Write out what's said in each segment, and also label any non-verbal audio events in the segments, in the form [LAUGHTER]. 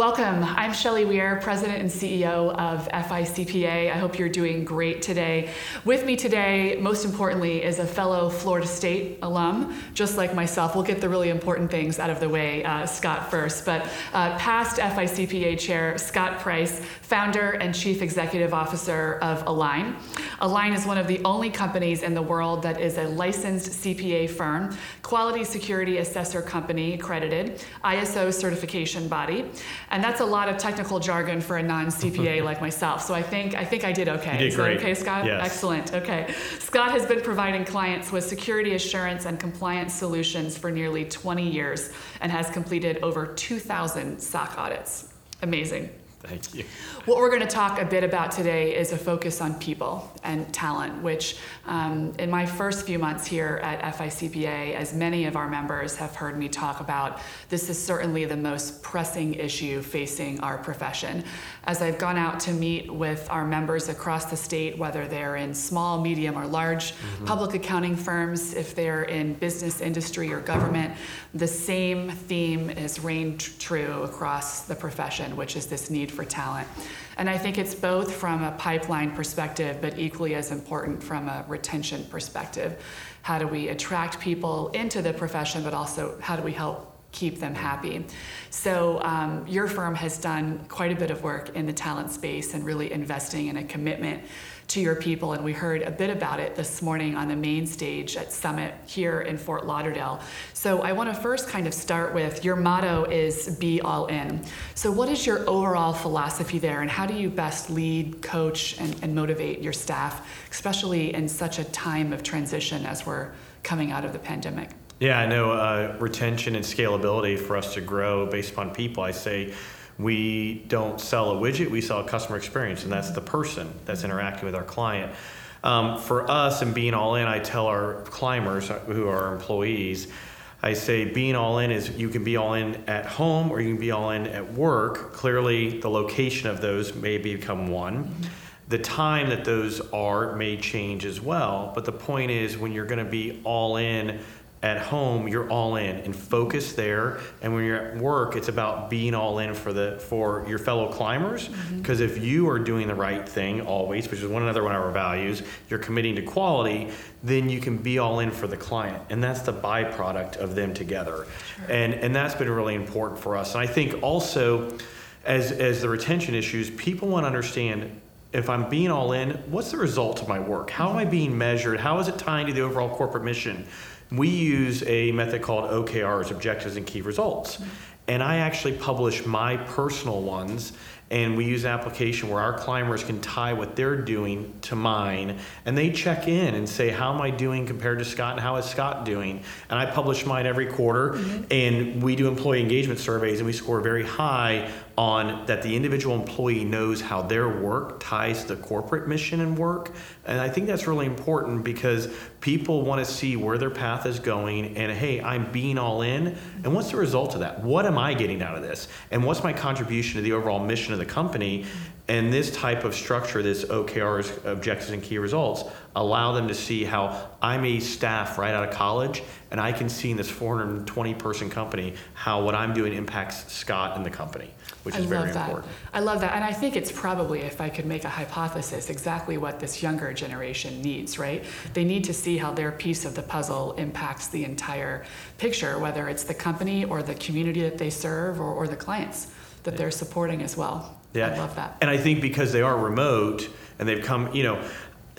Welcome. I'm Shelley Weir, President and CEO of FICPA. I hope you're doing great today. With me today, most importantly, is a fellow Florida State alum, just like myself. We'll get the really important things out of the way, uh, Scott, first. But uh, past FICPA Chair Scott Price, founder and Chief Executive Officer of Align. Align is one of the only companies in the world that is a licensed CPA firm, quality security assessor company accredited, ISO certification body. And that's a lot of technical jargon for a non-CPA [LAUGHS] like myself. So I think I think I did okay. You did Is great. that okay, Scott? Yes. Excellent. Okay. Scott has been providing clients with security assurance and compliance solutions for nearly 20 years and has completed over 2,000 SOC audits. Amazing. Thank you. What we're going to talk a bit about today is a focus on people and talent, which um, in my first few months here at FICPA, as many of our members have heard me talk about, this is certainly the most pressing issue facing our profession. As I've gone out to meet with our members across the state, whether they're in small, medium, or large public accounting firms, if they're in business, industry, or government, the same theme has reigned true across the profession, which is this need for talent. And I think it's both from a pipeline perspective, but equally as important from a retention perspective. How do we attract people into the profession, but also how do we help keep them happy? So, um, your firm has done quite a bit of work in the talent space and really investing in a commitment to your people. And we heard a bit about it this morning on the main stage at Summit here in Fort Lauderdale. So, I want to first kind of start with your motto is be all in. So, what is your overall philosophy there, and how do you best lead, coach, and, and motivate your staff, especially in such a time of transition as we're coming out of the pandemic? Yeah, I know uh, retention and scalability for us to grow based upon people. I say we don't sell a widget, we sell a customer experience, and that's the person that's interacting with our client. Um, for us and being all in, I tell our climbers who are employees, I say being all in is you can be all in at home or you can be all in at work. Clearly, the location of those may become one. The time that those are may change as well, but the point is when you're going to be all in at home, you're all in and focus there. And when you're at work, it's about being all in for the for your fellow climbers. Mm-hmm. Because if you are doing the right thing always, which is one another one of our values, you're committing to quality, then you can be all in for the client, and that's the byproduct of them together. And and that's been really important for us. And I think also, as as the retention issues, people want to understand if I'm being all in, what's the result of my work? How am I mm-hmm. being measured? How is it tying to the overall corporate mission? We use a method called OKRs, Objectives and Key Results. And I actually publish my personal ones, and we use an application where our climbers can tie what they're doing to mine, and they check in and say, How am I doing compared to Scott, and how is Scott doing? And I publish mine every quarter, mm-hmm. and we do employee engagement surveys, and we score very high on that the individual employee knows how their work ties to the corporate mission and work. And I think that's really important because people want to see where their path is going and hey, I'm being all in. And what's the result of that? What am I getting out of this? And what's my contribution to the overall mission of the company? And this type of structure, this OKRs, objectives and key results, allow them to see how I'm a staff right out of college and I can see in this 420 person company how what I'm doing impacts Scott and the company, which is I very love that. important. I love that. And I think it's probably, if I could make a hypothesis, exactly what this younger generation needs, right? They need to see how their piece of the puzzle impacts the entire picture, whether it's the company or the community that they serve or, or the clients that they're supporting as well. Yeah. I love that. And I think because they are remote and they've come, you know,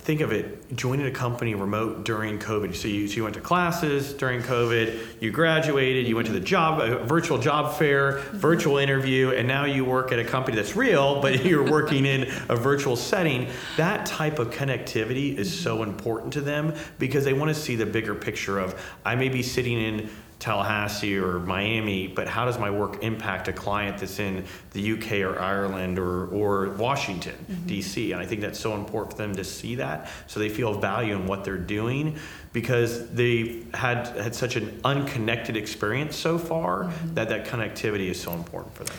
think of it joining a company remote during COVID. So you, so you went to classes during COVID, you graduated, you went to the job, a virtual job fair, virtual interview, and now you work at a company that's real, but [LAUGHS] you're working in a virtual setting. That type of connectivity is so important to them because they want to see the bigger picture of I may be sitting in Tallahassee or Miami, but how does my work impact a client that's in the UK or Ireland or, or Washington, mm-hmm. DC? And I think that's so important for them to see that so they feel value in what they're doing because they've had, had such an unconnected experience so far mm-hmm. that that connectivity is so important for them.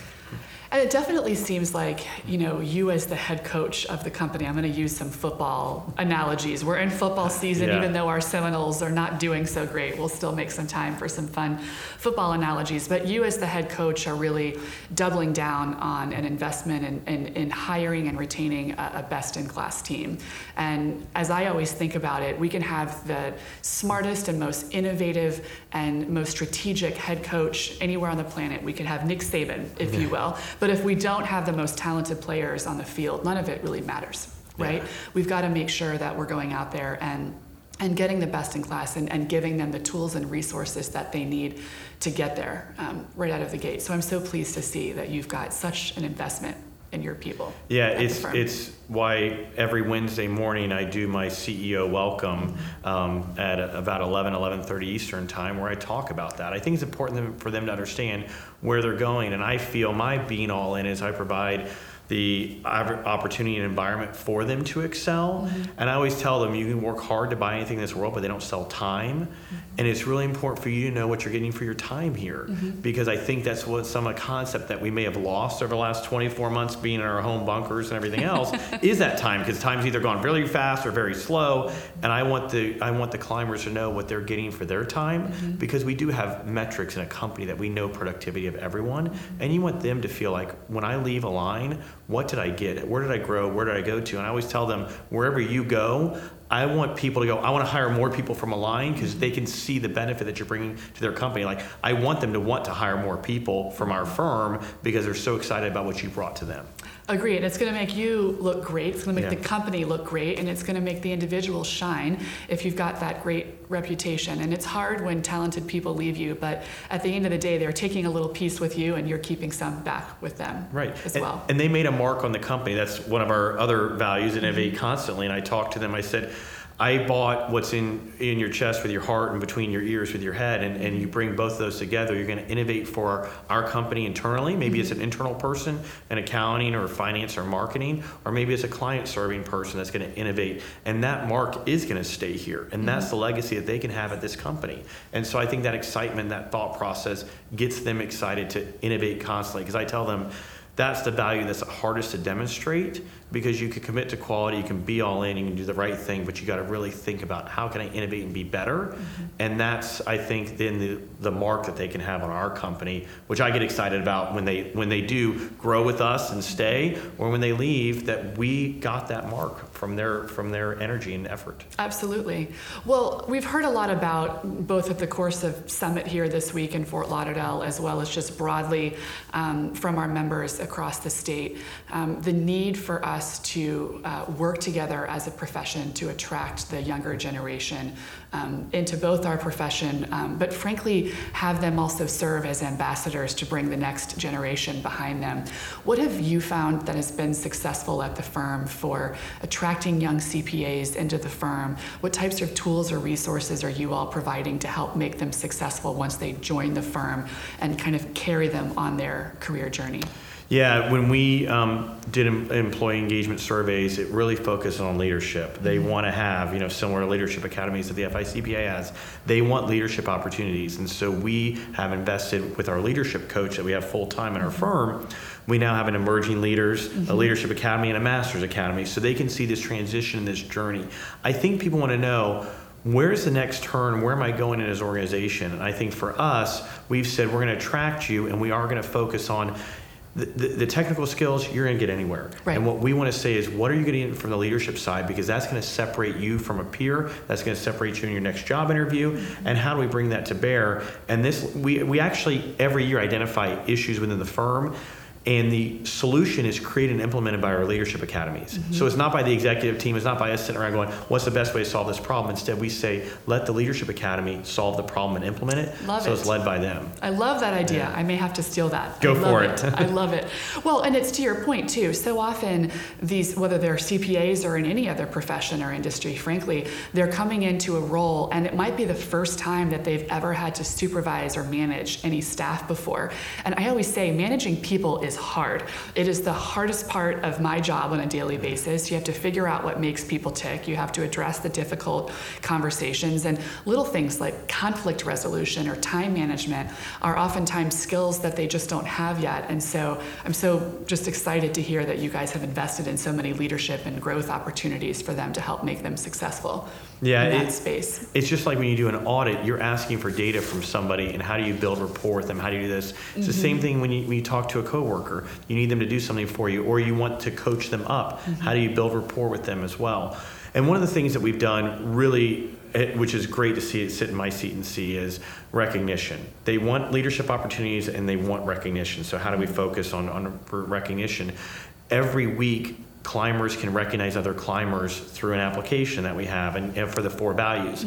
And it definitely seems like, you know, you as the head coach of the company, I'm going to use some football analogies. We're in football [LAUGHS] season, Yeah. even though our Seminoles are not doing so great. We'll still make some time for some fun football analogies. But you as the head coach are really doubling down on an investment in, in, in hiring and retaining a, a best in class team. And as I always think about it, we can have the smartest and most innovative and most strategic head coach anywhere on the planet. We could have Nick Saban, if you will. But if we don't have the most talented players on the field, none of it really matters, right? Yeah. We've got to make sure that we're going out there and and getting the best in class and, and giving them the tools and resources that they need to get there um, right out of the gate. So I'm so pleased to see that you've got such an investment in your people. Yeah, it's it's why every Wednesday morning I do my CEO welcome um, at about 11, 11.30 Eastern time where I talk about that. I think it's important for them to understand where they're going. And I feel my being all in is I provide the opportunity and environment for them to excel. Mm-hmm. And I always tell them you can work hard to buy anything in this world, but they don't sell time. Mm-hmm. And it's really important for you to know what you're getting for your time here. Mm-hmm. Because I think that's what some of the concept that we may have lost over the last 24 months being in our home bunkers and everything else [LAUGHS] is that time because time's either gone really fast or very slow. And I want the I want the climbers to know what they're getting for their time because we do have metrics in a company that we know productivity of everyone. And you want them to feel like when I leave Align, what did I get? Where did I grow? Where did I go to? And I always tell them wherever you go, I want people to go, I want to hire more people from Align because they can see the benefit that you're bringing to their company. Like, I want them to want to hire more people from our firm because they're so excited about what you brought to them. Agree. And it's going to make you look great. It's going to make Yeah. the company look great. And it's going to make the individual shine if you've got that great reputation. And it's hard when talented people leave you, but at the end of the day, they're taking a little piece with you and you're keeping some back with them Right. as and, well. And they made a mark on the company. That's one of our other values, innovate mm-hmm. constantly. And I talked to them, I said, I bought what's in, in your chest with your heart and between your ears with your head, and, and you bring both of those together. You're going to innovate for our company internally. Maybe it's an internal person in accounting or finance or marketing, or maybe it's a client serving person that's going to innovate. And that mark is going to stay here. And that's the legacy that they can have at this company. And so I think that excitement, that thought process gets them excited to innovate constantly. Because I tell them, that's the value that's the hardest to demonstrate because you can commit to quality, you can be all in, you can do the right thing, but you got to really think about how can I innovate and be better. And that's, I think, then the, the mark that they can have on our company, which I get excited about when they when they do grow with us and stay, or when they leave, that we got that mark from their from their energy and effort. Absolutely. Well, we've heard a lot about both at the course of Summit here this week in Fort Lauderdale, as well as just broadly um, from our members across the state, um, the need for us to uh, work together as a profession to attract the younger generation um, into both our profession, um, but frankly, have them also serve as ambassadors to bring the next generation behind them. What have you found that has been successful at the firm for attracting young CPAs into the firm? What types of tools or resources are you all providing to help make them successful once they join the firm and kind of carry them on their career journey? Yeah, when we um, did em- employee engagement surveys, it really focused on leadership. They mm-hmm. want to have, you know, similar leadership academies that the FICPA has. They want leadership opportunities, and so we have invested with our leadership coach that we have full time in our mm-hmm. firm. We now have an emerging leaders, a mm-hmm. leadership academy, and a master's academy, so they can see this transition, in this journey. I think people want to know where's the next turn? Where am I going in an organization? And I think for us, we've said we're going to attract you, and we are going to focus on the, the, the technical skills you're going to get anywhere. Right. And what we want to say is, what are you getting from the leadership side? Because that's going to separate you from a peer. That's going to separate you in your next job interview. And how do we bring that to bear? And this, we, we actually every year identify issues within the firm. And the solution is created and implemented by our leadership academies. Mm-hmm. So it's not by the executive team, it's not by us sitting around going, what's the best way to solve this problem? Instead, we say, let the leadership academy solve the problem and implement it. Love so it. it's led by them. I love that idea. I may have to steal that. Go I love for it. I love it. Well, and it's to your point too. So often these, whether they're CPAs or in any other profession or industry, frankly, they're coming into a role, and it might be the first time that they've ever had to supervise or manage any staff before. And I always say, managing people is is hard. It is the hardest part of my job on a daily basis. You have to figure out what makes people tick. You have to address the difficult conversations and little things like conflict resolution or time management are oftentimes skills that they just don't have yet. And so I'm so just excited to hear that you guys have invested in so many leadership and growth opportunities for them to help make them successful yeah, in that it- space. It's just like when you do an audit, you're asking for data from somebody, and how do you build rapport with them? How do you do this? It's the same mm-hmm. thing when you, when you talk to a coworker. You need them to do something for you, or you want to coach them up. How do you build rapport with them as well? And one of the things that we've done really, eh, which is great to see it sit in my seat and see, is recognition. They want leadership opportunities and they want recognition. So how do we focus on, on recognition? Every week, climbers can recognize other climbers through an application that we have and, and for the four values.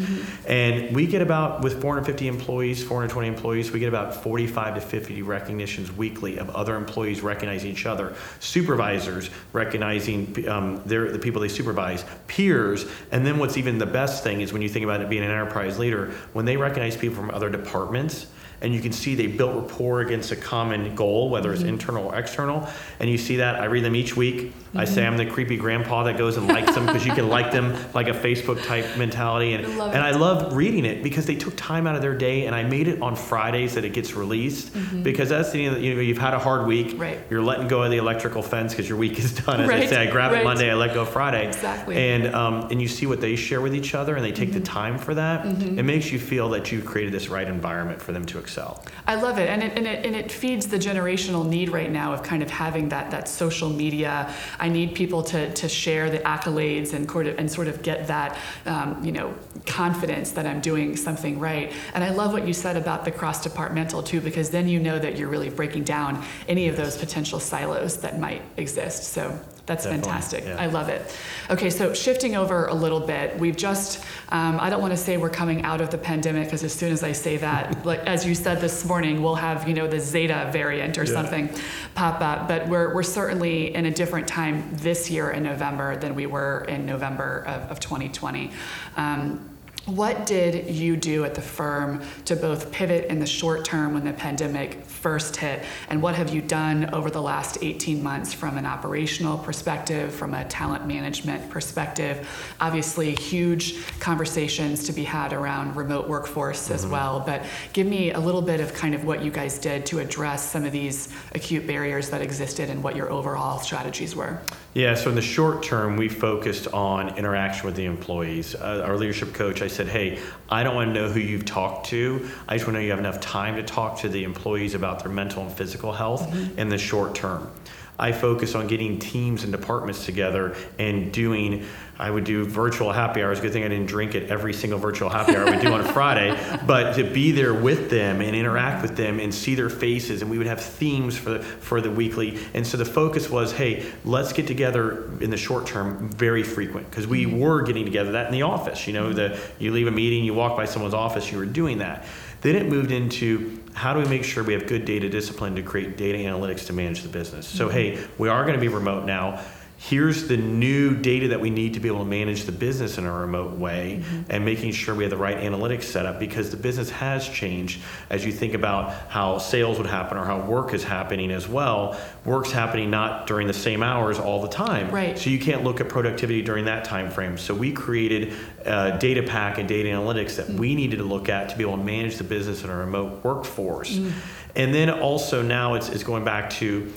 And we get about, with 450 employees, 420 employees, we get about 45 to 50 recognitions weekly of other employees recognizing each other, supervisors recognizing um, their, the people they supervise, peers. And then what's even the best thing is when you think about it being an enterprise leader, when they recognize people from other departments, and you can see they built rapport against a common goal, whether it's internal or external. And you see that. I read them each week. I say I'm the creepy grandpa that goes and likes them because you can like them like a Facebook type mentality. And, I love and it. I love reading it because they took time out of their day. And I made it on Fridays that it gets released because that's the you know you've had a hard week. Mm-hmm. Right. You're letting go of the electrical fence because your week is done. As I say, I grab it. Monday, I let go Friday. Exactly. And um, and you see what they share with each other, and they take the time for that. It makes you feel that you've created this right environment for them to excel. I love it. And it, and it, and it feeds the generational need right now of kind of having that, that social media. I need people to, to share the accolades and, sort of, and sort of get that, um, you know, confidence that I'm doing something right. And I love what you said about the cross departmental too, because then you know that you're really breaking down any of those potential silos that might exist. So that's Definitely, fantastic. yeah. I love it. Okay, so shifting over a little bit, we've just, um, I don't want to say we're coming out of the pandemic because as soon as I say that, [LAUGHS] like as you said this morning, we'll have, you know, the Zeta variant or Yeah. something pop up. But we're, we're certainly in a different time this year in November than we were in November of, of 2020. Um, what did you do at the firm to both pivot in the short term when the pandemic first hit, and what have you done over the last 18 months from an operational perspective, from a talent management perspective? Obviously, huge conversations to be had around remote workforce as well, but give me a little bit of kind of what you guys did to address some of these acute barriers that existed and what your overall strategies were. Yeah, so in the short term, we focused on interaction with the employees. Uh, our leadership coach, I said, hey, I don't want to know who you've talked to. I just want to know you have enough time to talk to the employees about their mental and physical health mm-hmm. in the short term. I focus on getting teams and departments together and doing. I would do virtual happy hours. Good thing I didn't drink at every single virtual happy hour we do on a Friday, [LAUGHS] but to be there with them and interact with them and see their faces, and we would have themes for the for the weekly. And so the focus was, hey, let's get together in the short term, very frequent, because we mm-hmm. were getting together that in the office. You know, mm-hmm. the you leave a meeting, you walk by someone's office, you were doing that. Then it moved into how do we make sure we have good data discipline to create data analytics to manage the business. So, mm-hmm. hey, we are going to be remote now. Here's the new data that we need to be able to manage the business in a remote way mm-hmm. and making sure we have the right analytics set up because the business has changed as you think about how sales would happen or how work is happening as well. Work's happening not during the same hours all the time. Right. So you can't look at productivity during that time frame. So we created a data pack and data analytics that mm. we needed to look at to be able to manage the business in a remote workforce. Mm. And then also now it's, it's going back to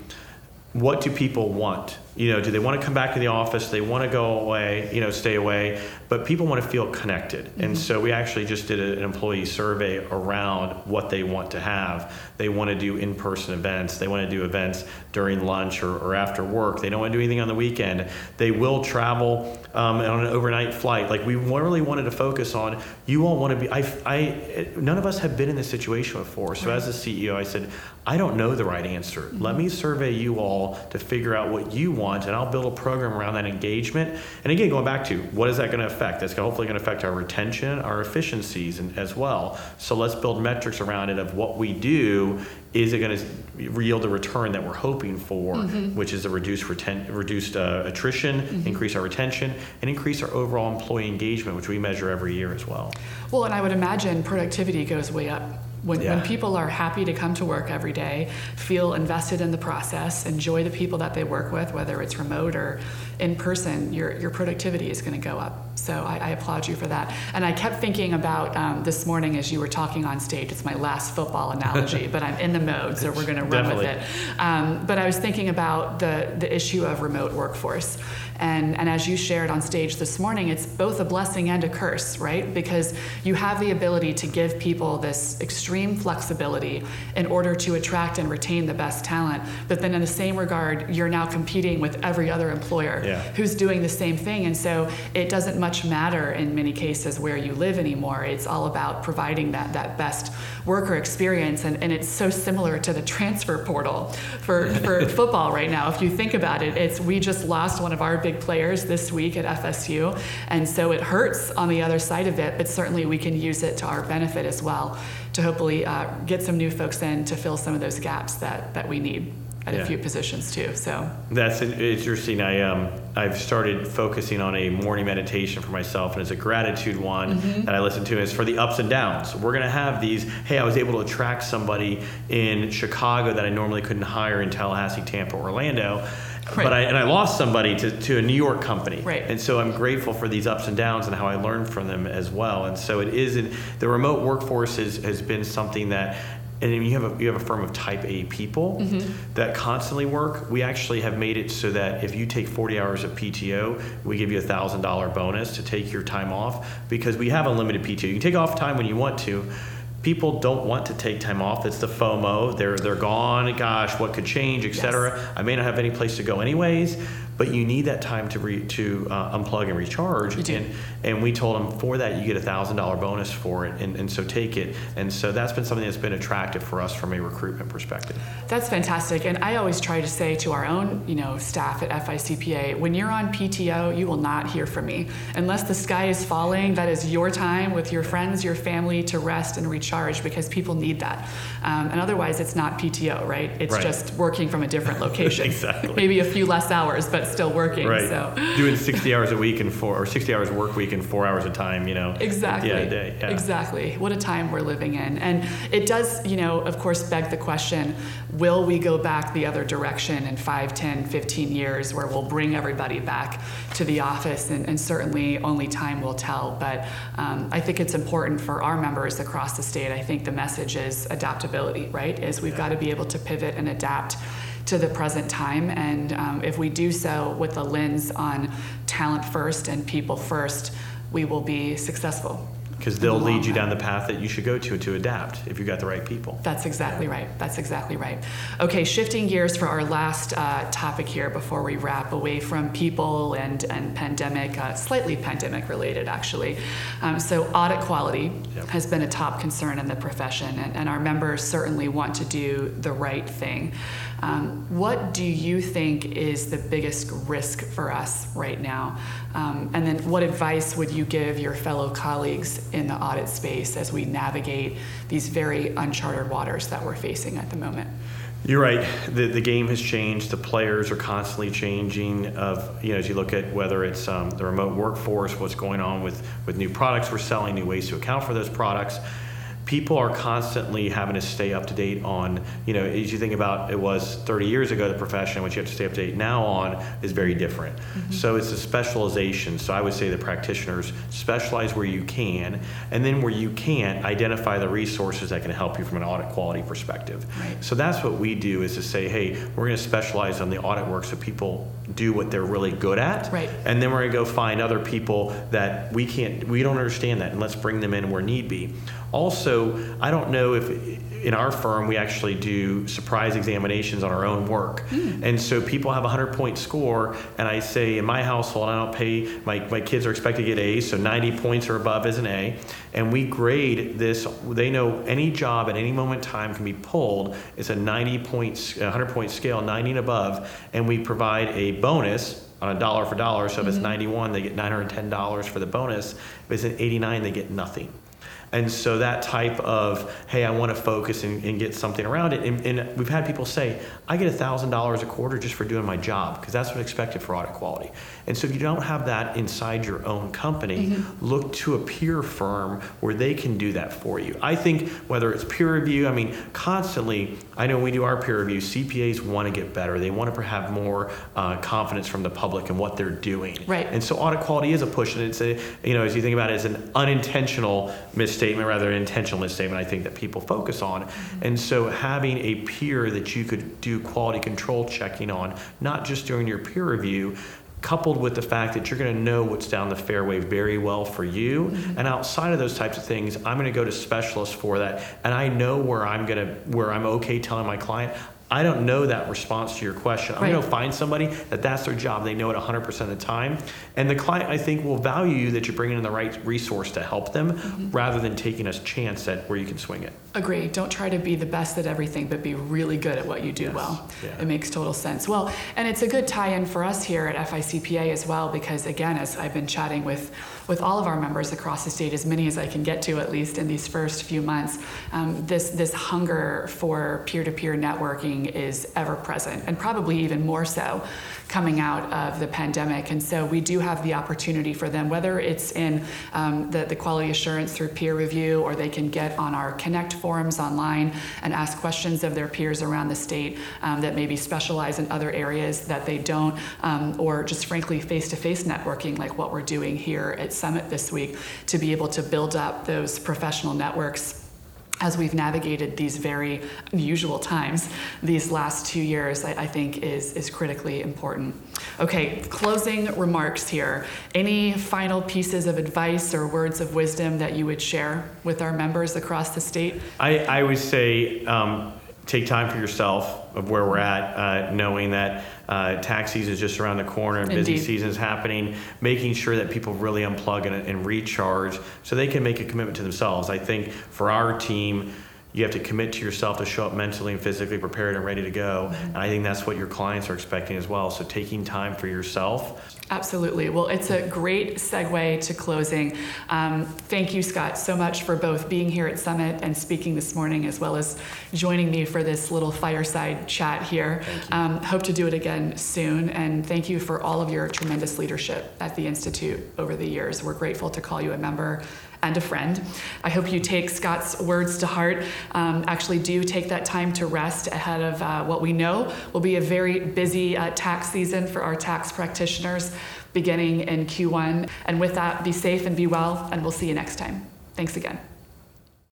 what do people want? You know, do they want to come back to the office? They want to go away, you know, stay away, but people want to feel connected. And so we actually just did an employee survey around what they want to have. They want to do in person events, they want to do events during lunch or, or after work. They don't want to do anything on the weekend. They will travel um, on an overnight flight. Like we really wanted to focus on you all want to be, I, I, none of us have been in this situation before. So as a CEO, I said, I don't know the right answer. Let me survey you all to figure out what you want, and I'll build a program around that engagement. And again, going back to what is that going to affect? That's hopefully going to affect our retention, our efficiencies, and, as well. So let's build metrics around it of what we do. Is it going to yield the return that we're hoping for, which is a reduced reten- reduced uh, attrition, increase our retention, and increase our overall employee engagement, which we measure every year as well. Well, and I would imagine productivity goes way up When, Yeah. when people are happy to come to work every day, feel invested in the process, enjoy the people that they work with, whether it's remote or in person, your, your productivity is going to go up. So I, I applaud you for that. And I kept thinking about um, this morning as you were talking on stage. It's my last football analogy, [LAUGHS] but I'm in the mode, so we're going to run with it. Um, but I was thinking about the, the issue of remote workforce. And, and as you shared on stage this morning, it's both a blessing and a curse, right? Because you have the ability to give people this extreme flexibility in order to attract and retain the best talent. But then, in the same regard, you're now competing with every other employer Yeah. who's doing the same thing. And so it doesn't much matter in many cases where you live anymore. It's all about providing that, that best worker experience. And, and it's so similar to the transfer portal for, for [LAUGHS] football right now. If you think about it, it's we just lost one of our big players this week at FSU. And so it hurts on the other side of it, but certainly we can use it to our benefit as well to hopefully uh, get some new folks in to fill some of those gaps that, that we need at Yeah. a few positions too. So That's interesting. I um, I've started focusing on a morning meditation for myself, and it's a gratitude one that I listen to. It's for the ups and downs. We're gonna have these. Hey, I was able to attract somebody in Chicago that I normally couldn't hire in Tallahassee, Tampa, Orlando. Right. But I and I lost somebody to, to a New York company. Right. And so I'm grateful for these ups and downs and how I learned from them as well. And so it is in, the remote workforce is, has been something that and then you have a you have a firm of type A people mm-hmm. that constantly work. We actually have made it so that if you take 40 hours of PTO, we give you a thousand dollar bonus to take your time off because we have unlimited PTO. You can take off time when you want to. People don't want to take time off. It's the FOMO. They're they're gone. Gosh, what could change, etc. I may not have any place to go anyways, but you need that time to re, to uh, unplug and recharge. You do. And and we told them for that you get a thousand dollar bonus for it, and, and so take it. And so that's been something that's been attractive for us from a recruitment perspective. That's fantastic. And I always try to say to our own, you know, staff at FICPA, when you're on PTO, you will not hear from me. Unless the sky is falling, that is your time with your friends, your family to rest and recharge because people need that. Um, and otherwise, it's not PTO, right? It's Right. just working from a different location. [LAUGHS] Exactly. Maybe a few less hours, but still working. Right. So. Doing [LAUGHS] 60 hours a week and four or 60 hours work week and four hours of time, you know. Exactly. Yeah, day. Yeah. Exactly. What a time we're living in. And it does, you know, of course, beg the question will we go back the other direction in 5, 10, 15 years where we'll bring everybody back to the office? And, and certainly only time will tell. But um, I think it's important for our members across the state. I think the message is adaptability, right? Is we've got to be able to pivot and adapt to the present time. And um, if we do so with a lens on talent first and people first, we will be successful. Because they'll lead you down the path that you should go to to adapt if you've got the right people. That's exactly right. That's exactly right. Okay, shifting gears for our last uh, topic here before we wrap away from people and, and pandemic, uh, slightly pandemic related actually. Um, so, audit quality Yep. has been a top concern in the profession, and, and our members certainly want to do the right thing. Um, what do you think is the biggest risk for us right now? Um, and then, what advice would you give your fellow colleagues in the audit space as we navigate these very uncharted waters that we're facing at the moment? You're right. The, the game has changed. The players are constantly changing. Of you know, as you look at whether it's um, the remote workforce, what's going on with with new products we're selling, new ways to account for those products. People are constantly having to stay up to date on. You know, as you think about it was 30 years ago, the profession which you have to stay up to date now on is very different. Mm-hmm. So it's a specialization. So I would say the practitioners specialize where you can, and then where you can't, identify the resources that can help you from an audit quality perspective. Right. So that's what we do is to say, hey, we're going to specialize on the audit work so people do what they're really good at. Right. And then we're going to go find other people that we can't, we don't understand that, and let's bring them in where need be. Also, I don't know if in our firm we actually do surprise examinations on our own work. Hmm. And so people have a 100 point score, and I say in my household, I don't pay, my, my kids are expected to get A's, so 90 points or above is an A. And we grade this, they know any job at any moment in time can be pulled. It's a 90 points, 100 point scale, 90 and above, and we provide a bonus on a dollar for dollar. So if it's mm-hmm. 91, they get $910 for the bonus. If it's an 89, they get nothing. And so that type of, hey, I want to focus and, and get something around it. And, and we've had people say, I get $1,000 a quarter just for doing my job because that's what's expected for audit quality. And so if you don't have that inside your own company, mm-hmm. look to a peer firm where they can do that for you. I think whether it's peer review, I mean, constantly, I know we do our peer review, CPAs want to get better. They want to have more uh, confidence from the public in what they're doing. Right. And so audit quality is a push, and it's a, you know, as you think about it, it's an unintentional misstatement rather than intentional misstatement, I think that people focus on. Mm-hmm. And so having a peer that you could do quality control checking on, not just during your peer review, coupled with the fact that you're going to know what's down the fairway very well for you mm-hmm. and outside of those types of things i'm going to go to specialists for that and i know where i'm going to where i'm okay telling my client I don't know that response to your question. I'm right. going to find somebody that that's their job. They know it 100% of the time. And the client, I think, will value you that you're bringing in the right resource to help them mm-hmm. rather than taking a chance at where you can swing it. Agree. Don't try to be the best at everything, but be really good at what you do yes. well. Yeah. It makes total sense. Well, and it's a good tie in for us here at FICPA as well, because again, as I've been chatting with, with all of our members across the state, as many as I can get to at least in these first few months, um, this, this hunger for peer to peer networking is ever present and probably even more so coming out of the pandemic. And so we do have the opportunity for them, whether it's in um, the, the quality assurance through peer review or they can get on our Connect forums online and ask questions of their peers around the state um, that maybe specialize in other areas that they don't, um, or just frankly face to face networking like what we're doing here at Summit this week to be able to build up those professional networks as we've navigated these very unusual times these last two years, I, I, think is, is critically important. Okay, closing remarks here. Any final pieces of advice or words of wisdom that you would share with our members across the state? I, I would say um, take time for yourself of where we're at, uh, knowing that uh, tax season is just around the corner and busy season is happening, making sure that people really unplug and, and recharge so they can make a commitment to themselves. I think for our team, you have to commit to yourself to show up mentally and physically prepared and ready to go. Mm-hmm. And I think that's what your clients are expecting as well. So taking time for yourself. Absolutely. Well, it's a great segue to closing. Um, thank you, Scott, so much for both being here at Summit and speaking this morning, as well as joining me for this little fireside chat here. Um, hope to do it again soon. And thank you for all of your tremendous leadership at the Institute over the years. We're grateful to call you a member and a friend. I hope you take Scott's words to heart. Um, actually, do take that time to rest ahead of uh, what we know will be a very busy uh, tax season for our tax practitioners beginning in Q1. And with that, be safe and be well, and we'll see you next time. Thanks again.